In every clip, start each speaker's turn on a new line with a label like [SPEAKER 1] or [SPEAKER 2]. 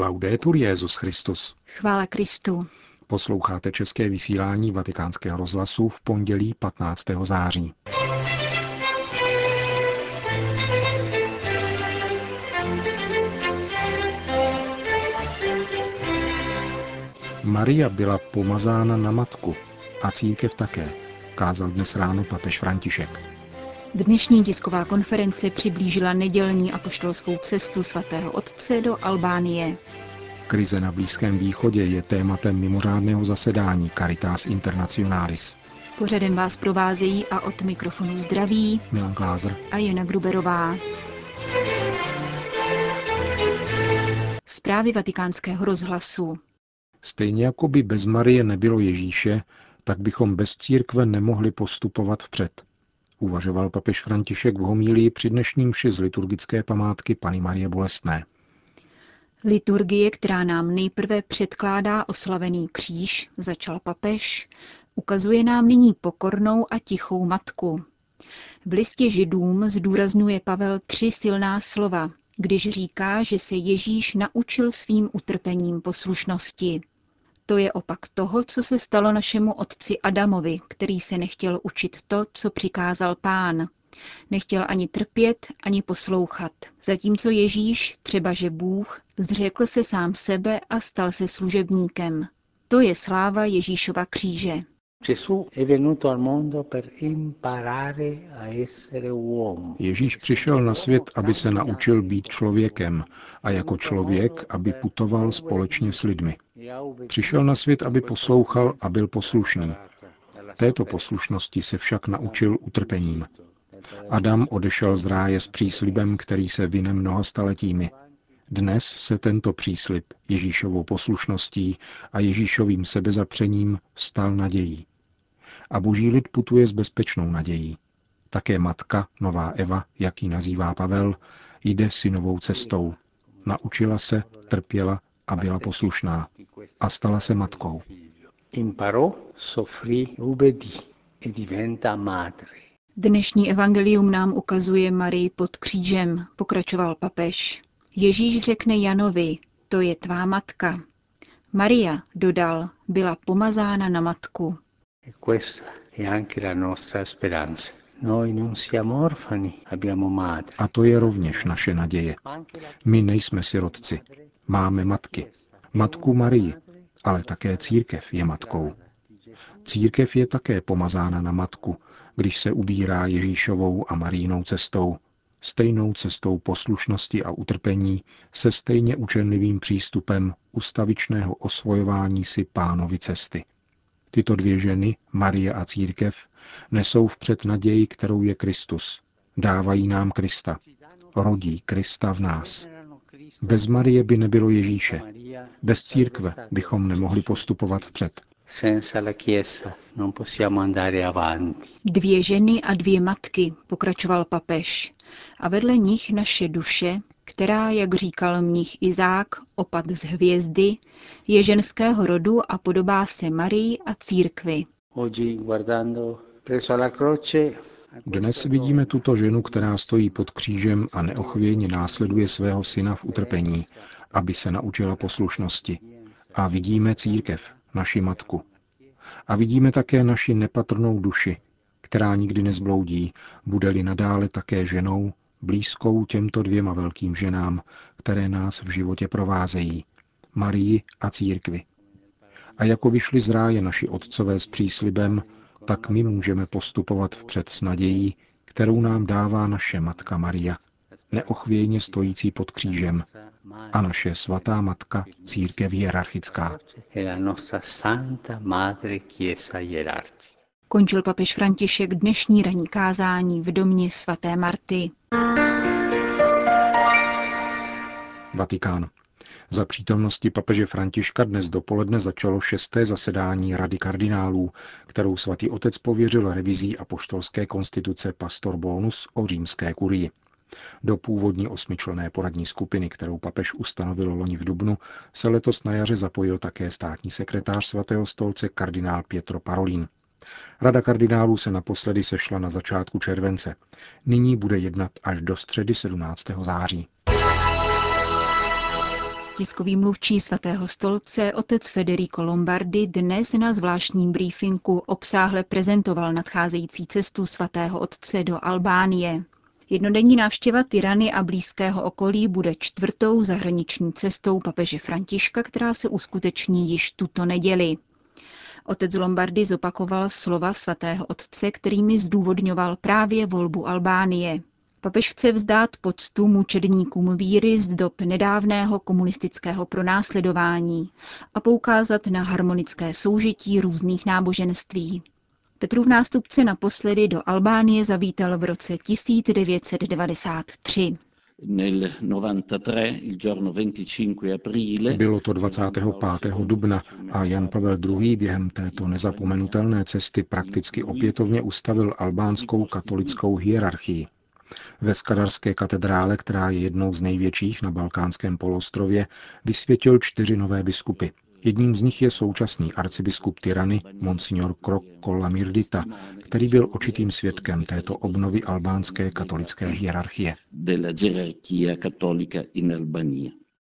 [SPEAKER 1] Laudetur Jezus Christus.
[SPEAKER 2] Chvála Kristu.
[SPEAKER 1] Posloucháte české vysílání Vatikánského rozhlasu v pondělí 15. září. Maria byla pomazána na matku a církev také, kázal dnes ráno papež František.
[SPEAKER 2] Dnešní tisková konference přiblížila nedělní apoštolskou cestu svatého otce do Albánie.
[SPEAKER 1] Krize na Blízkém východě je tématem mimořádného zasedání Caritas Internationalis.
[SPEAKER 2] Pořadem vás provázejí a od mikrofonu zdraví
[SPEAKER 1] Milan Glázer
[SPEAKER 2] a Jana Gruberová. Zprávy vatikánského rozhlasu.
[SPEAKER 1] Stejně jako by bez Marie nebylo Ježíše, tak bychom bez církve nemohli postupovat vpřed. Uvažoval papež František v homílii při dnešním mši z liturgické památky Pany Marie Bolestné.
[SPEAKER 2] Liturgie, která nám nejprve předkládá oslavený kříž, začal papež, ukazuje nám nyní pokornou a tichou matku. V listě židům zdůrazňuje Pavel tři silná slova, když říká, že se Ježíš naučil svým utrpením poslušnosti. To je opak toho, co se stalo našemu otci Adamovi, který se nechtěl učit to, co přikázal pán. Nechtěl ani trpět, ani poslouchat. Zatímco Ježíš, třeba že Bůh, zřekl se sám sebe a stal se služebníkem. To je sláva Ježíšova kříže.
[SPEAKER 1] Ježíš přišel na svět, aby se naučil být člověkem a jako člověk, aby putoval společně s lidmi. Přišel na svět, aby poslouchal a byl poslušný. Této poslušnosti se však naučil utrpením. Adam odešel z ráje s příslibem, který se vyne mnoha staletími. Dnes se tento příslib Ježíšovou poslušností a Ježíšovým sebezapřením stal nadějí. A boží lid putuje s bezpečnou nadějí. Také matka, nová Eva, jak ji nazývá Pavel, jde synovou cestou. Naučila se, trpěla a byla poslušná. A stala se matkou.
[SPEAKER 2] Dnešní evangelium nám ukazuje Marii pod křížem, pokračoval papež. Ježíš řekne Janovi, to je tvá matka. Maria, dodal, byla pomazána na matku.
[SPEAKER 1] A to je rovněž naše naděje. My nejsme sirotci, máme matky. Matku Marii, ale také církev je matkou. Církev je také pomazána na matku, když se ubírá Ježíšovou a Marínou cestou, stejnou cestou poslušnosti a utrpení, se stejně učenlivým přístupem ustavičného osvojování si pánovi cesty. Tyto dvě ženy, Marie a církev, nesou vpřed naději, kterou je Kristus. Dávají nám Krista. Rodí Krista v nás. Bez Marie by nebylo Ježíše. Bez církve bychom nemohli postupovat vpřed.
[SPEAKER 2] Dvě ženy a dvě matky, pokračoval papež, a vedle nich naše duše, která, jak říkal mnich Izák, opad z hvězdy, je ženského rodu a podobá se Marii a církvi.
[SPEAKER 1] Dnes vidíme tuto ženu, která stojí pod křížem a neochvějně následuje svého syna v utrpení, aby se naučila poslušnosti. A vidíme církev, naši matku. A vidíme také naši nepatrnou duši, která nikdy nezbloudí, bude-li nadále také ženou, blízkou těmto dvěma velkým ženám, které nás v životě provázejí, Marii a církvi. A jako vyšli z ráje naši otcové s příslibem, tak my můžeme postupovat vpřed s nadějí, kterou nám dává naše Matka Maria, neochvějně stojící pod křížem, a naše svatá matka, církev hierarchická.
[SPEAKER 2] Končil papež František dnešní ranní kázání v domě svaté Marty.
[SPEAKER 1] Vatikán. Za přítomnosti papeže Františka dnes dopoledne začalo šesté zasedání Rady kardinálů, kterou svatý otec pověřil revizí apoštolské konstituce Pastor Bonus o římské kurii. Do původní osmičlené poradní skupiny, kterou papež ustanovil loni v Dubnu, se letos na jaře zapojil také státní sekretář svatého stolce kardinál Pietro Parolin. Rada kardinálů se naposledy sešla na začátku července. Nyní bude jednat až do středy 17. září.
[SPEAKER 2] Tiskový mluvčí svatého stolce otec Federico Lombardi dnes na zvláštním briefingu obsáhle prezentoval nadcházející cestu svatého otce do Albánie. Jednodenní návštěva Tyrany a blízkého okolí bude čtvrtou zahraniční cestou papeže Františka, která se uskuteční již tuto neděli. Otec Lombardy zopakoval slova svatého otce, kterými zdůvodňoval právě volbu Albánie. Papež chce vzdát poctu mučedníkům víry z dob nedávného komunistického pronásledování a poukázat na harmonické soužití různých náboženství. Petrův nástupce naposledy do Albánie zavítal v roce 1993.
[SPEAKER 1] Bylo to 25. dubna a Jan Pavel II. během této nezapomenutelné cesty prakticky opětovně ustavil albánskou katolickou hierarchii. Ve Skadarské katedrále, která je jednou z největších na Balkánském polostrově, vysvětil čtyři nové biskupy. Jedním z nich je současný arcibiskup Tyrany, monsignor Krokko Lamirdita, který byl očitým svědkem této obnovy albánské katolické hierarchie.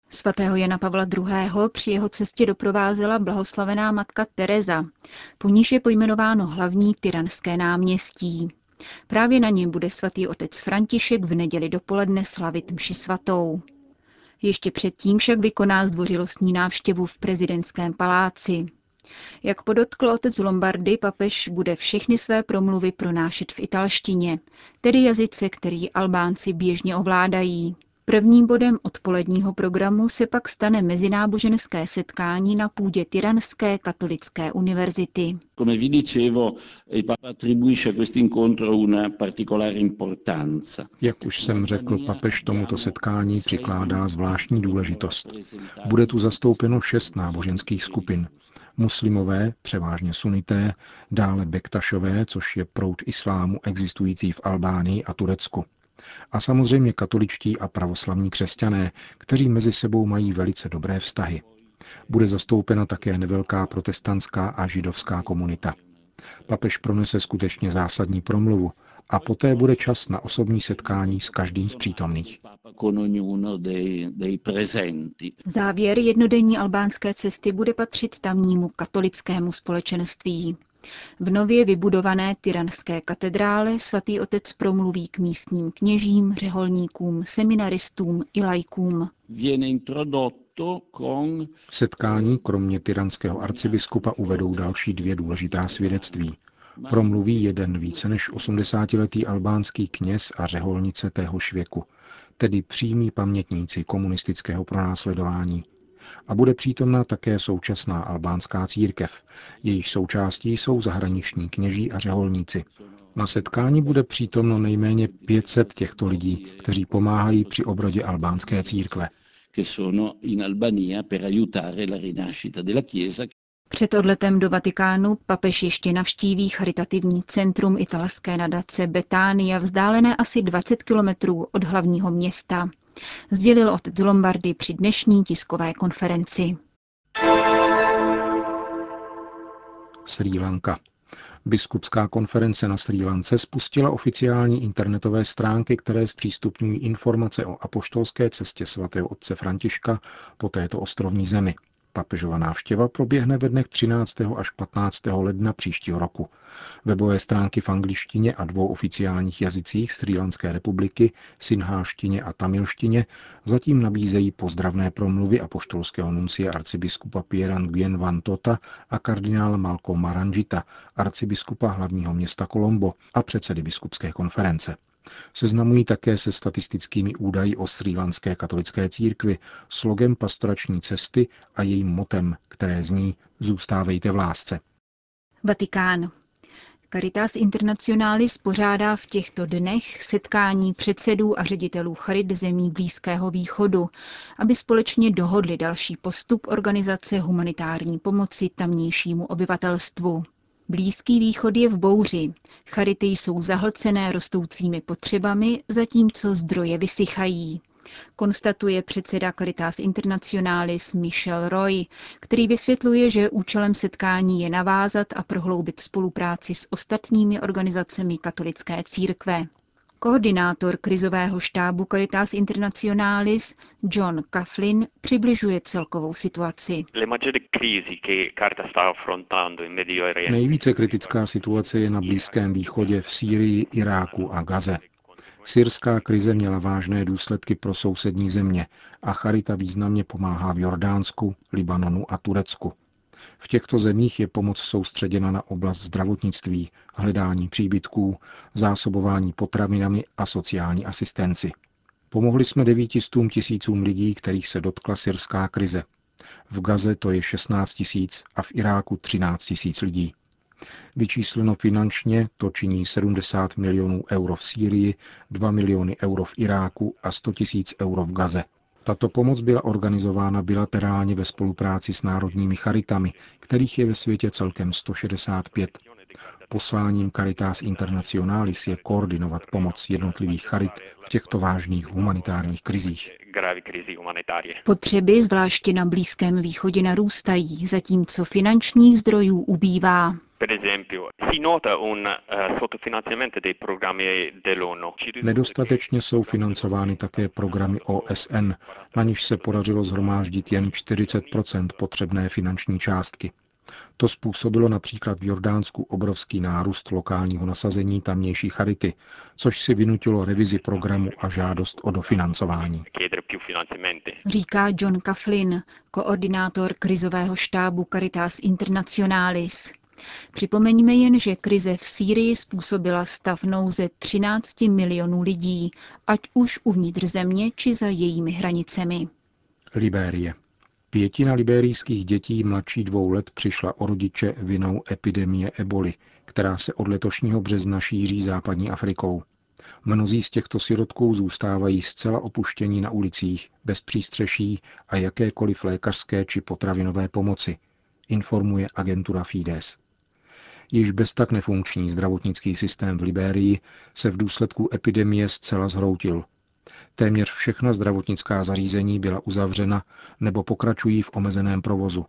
[SPEAKER 2] Svatého Jana Pavla II. při jeho cestě doprovázela blahoslavená matka Teresa, po níž je pojmenováno hlavní tyranské náměstí. Právě na něm bude svatý otec František v neděli dopoledne slavit mši svatou. Ještě předtím však vykoná zdvořilostní návštěvu v prezidentském paláci. Jak podotkl otec Lombardy, papež bude všechny své promluvy pronášet v italštině, tedy jazyce, který Albánci běžně ovládají. Prvním bodem odpoledního programu se pak stane mezináboženské setkání na půdě Tyranské katolické univerzity.
[SPEAKER 1] Jak už jsem řekl, papež tomuto setkání přikládá zvláštní důležitost. Bude tu zastoupeno šest náboženských skupin. Muslimové, převážně sunité, dále Bektašové, což je proud islámu existující v Albánii a Turecku a samozřejmě katoličtí a pravoslavní křesťané, kteří mezi sebou mají velice dobré vztahy. Bude zastoupena také nevelká protestantská a židovská komunita. Papež pronese skutečně zásadní promluvu a poté bude čas na osobní setkání s každým z přítomných.
[SPEAKER 2] Závěr jednodenní albánské cesty bude patřit tamnímu katolickému společenství. V nově vybudované Tyranské katedrále svatý otec promluví k místním kněžím, řeholníkům, seminaristům i lajkům.
[SPEAKER 1] Setkání kromě tyranského arcibiskupa uvedou další dvě důležitá svědectví. Promluví jeden více než 80-letý albánský kněz a řeholnice téhož věku, tedy přímí pamětníci komunistického pronásledování a bude přítomná také současná albánská církev. Jejíž součástí jsou zahraniční kněží a řeholníci. Na setkání bude přítomno nejméně 500 těchto lidí, kteří pomáhají při obrodě albánské církve.
[SPEAKER 2] Před odletem do Vatikánu papež ještě navštíví charitativní centrum italské nadace Betánia, vzdálené asi 20 kilometrů od hlavního města sdělil otec Lombardy při dnešní tiskové konferenci.
[SPEAKER 1] Sri Lanka. Biskupská konference na Sri Lance spustila oficiální internetové stránky, které zpřístupňují informace o apoštolské cestě svatého otce Františka po této ostrovní zemi. Papežova návštěva proběhne ve dnech 13. až 15. ledna příštího roku. Webové stránky v angličtině a dvou oficiálních jazycích Sri Lanské republiky, sinháštině a tamilštině, zatím nabízejí pozdravné promluvy apoštolského nuncia arcibiskupa Piera Nguyen Van Tota a kardinála Malcolm Maranjita, arcibiskupa hlavního města Colombo a předsedy biskupské konference. Seznamují také se statistickými údaji o srýlanské katolické církvi, slogem pastorační cesty a jejím motem, které zní Zůstávejte v lásce.
[SPEAKER 2] Vatikán. Caritas Internationalis pořádá v těchto dnech setkání předsedů a ředitelů charit zemí Blízkého východu, aby společně dohodli další postup organizace humanitární pomoci tamnějšímu obyvatelstvu. Blízký východ je v bouři. Charity jsou zahlcené rostoucími potřebami, zatímco zdroje vysychají. Konstatuje předseda Caritas Internationalis Michel Roy, který vysvětluje, že účelem setkání je navázat a prohloubit spolupráci s ostatními organizacemi katolické církve. Koordinátor krizového štábu Caritas Internationalis John Coughlin přibližuje celkovou situaci.
[SPEAKER 1] Nejvíce kritická situace je na Blízkém východě v Sýrii, Iráku a Gaze. Syrská krize měla vážné důsledky pro sousední země a Charita významně pomáhá v Jordánsku, Libanonu a Turecku. V těchto zemích je pomoc soustředěna na oblast zdravotnictví, hledání příbytků, zásobování potravinami a sociální asistenci. Pomohli jsme devítistům tisícům lidí, kterých se dotkla syrská krize. V Gaze to je 16 tisíc a v Iráku 13 tisíc lidí. Vyčísleno finančně to činí 70 milionů euro v Sýrii, 2 miliony euro v Iráku a 100 tisíc euro v Gaze. Tato pomoc byla organizována bilaterálně ve spolupráci s národními charitami, kterých je ve světě celkem 165. Posláním Caritas Internationalis je koordinovat pomoc jednotlivých charit v těchto vážných humanitárních krizích.
[SPEAKER 2] Potřeby zvláště na Blízkém východě narůstají, zatímco finančních zdrojů ubývá.
[SPEAKER 1] Nedostatečně jsou financovány také programy OSN, na nichž se podařilo zhromáždit jen 40% potřebné finanční částky. To způsobilo například v Jordánsku obrovský nárůst lokálního nasazení tamnější charity, což si vynutilo revizi programu a žádost o dofinancování.
[SPEAKER 2] Říká John Coughlin, koordinátor krizového štábu Caritas Internationalis. Připomeňme jen, že krize v Sýrii způsobila stav nouze 13 milionů lidí, ať už uvnitř země či za jejími hranicemi.
[SPEAKER 1] Libérie. Pětina liberijských dětí mladší dvou let přišla o rodiče vinou epidemie eboli, která se od letošního března šíří západní Afrikou. Mnozí z těchto sirotků zůstávají zcela opuštění na ulicích, bez přístřeší a jakékoliv lékařské či potravinové pomoci, informuje agentura Fides. Již bez tak nefunkční zdravotnický systém v Libérii se v důsledku epidemie zcela zhroutil. Téměř všechna zdravotnická zařízení byla uzavřena nebo pokračují v omezeném provozu.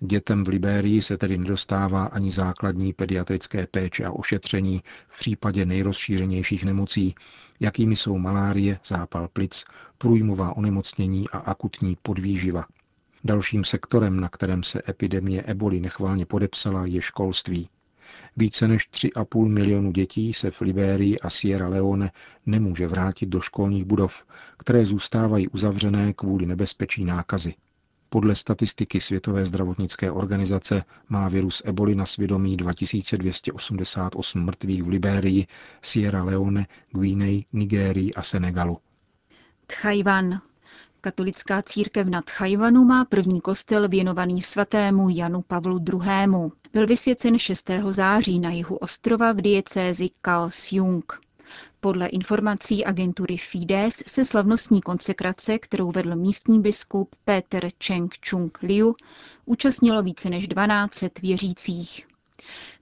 [SPEAKER 1] Dětem v Libérii se tedy nedostává ani základní pediatrické péče a ošetření v případě nejrozšířenějších nemocí, jakými jsou malárie, zápal plic, průjmová onemocnění a akutní podvýživa. Dalším sektorem, na kterém se epidemie eboli nechvalně podepsala, je školství. Více než 3,5 milionu dětí se v Libérii a Sierra Leone nemůže vrátit do školních budov, které zůstávají uzavřené kvůli nebezpečí nákazy. Podle statistiky Světové zdravotnické organizace má virus eboli na svědomí 2288 mrtvých v Libérii, Sierra Leone, Guinea, Nigérii a Senegalu.
[SPEAKER 2] Tchajvan. Katolická církev na Tchajvanu má první kostel věnovaný svatému Janu Pavlu II. Byl vysvěcen 6. září na jihu ostrova v diecézi Kaohsiung. Podle informací agentury Fides se slavnostní konsekrace, kterou vedl místní biskup Peter Cheng Chung Liu, účastnilo více než 12 věřících.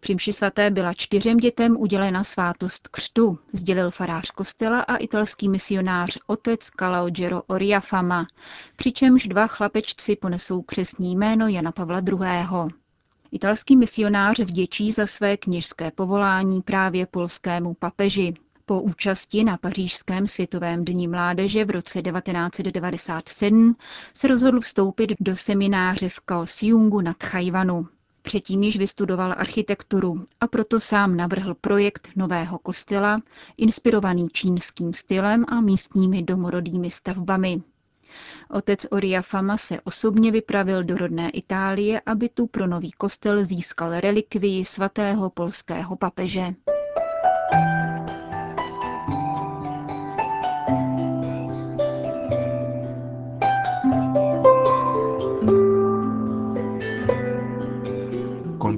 [SPEAKER 2] Při mši svaté byla čtyřem dětem udělena svátost křtu, sdělil farář kostela a italský misionář otec Calogero Oriafama, přičemž dva chlapečci ponesou křesní jméno Jana Pavla II. Italský misionář vděčí za své kněžské povolání právě polskému papeži. Po účasti na pařížském světovém dní mládeže v roce 1997 se rozhodl vstoupit do semináře v Kaohsiungu nad Chajvanu. Předtím již vystudoval architekturu a proto sám navrhl projekt nového kostela, inspirovaný čínským stylem a místními domorodými stavbami. Otec Oria Fama se osobně vypravil do rodné Itálie, aby tu pro nový kostel získal relikvii svatého polského papeže.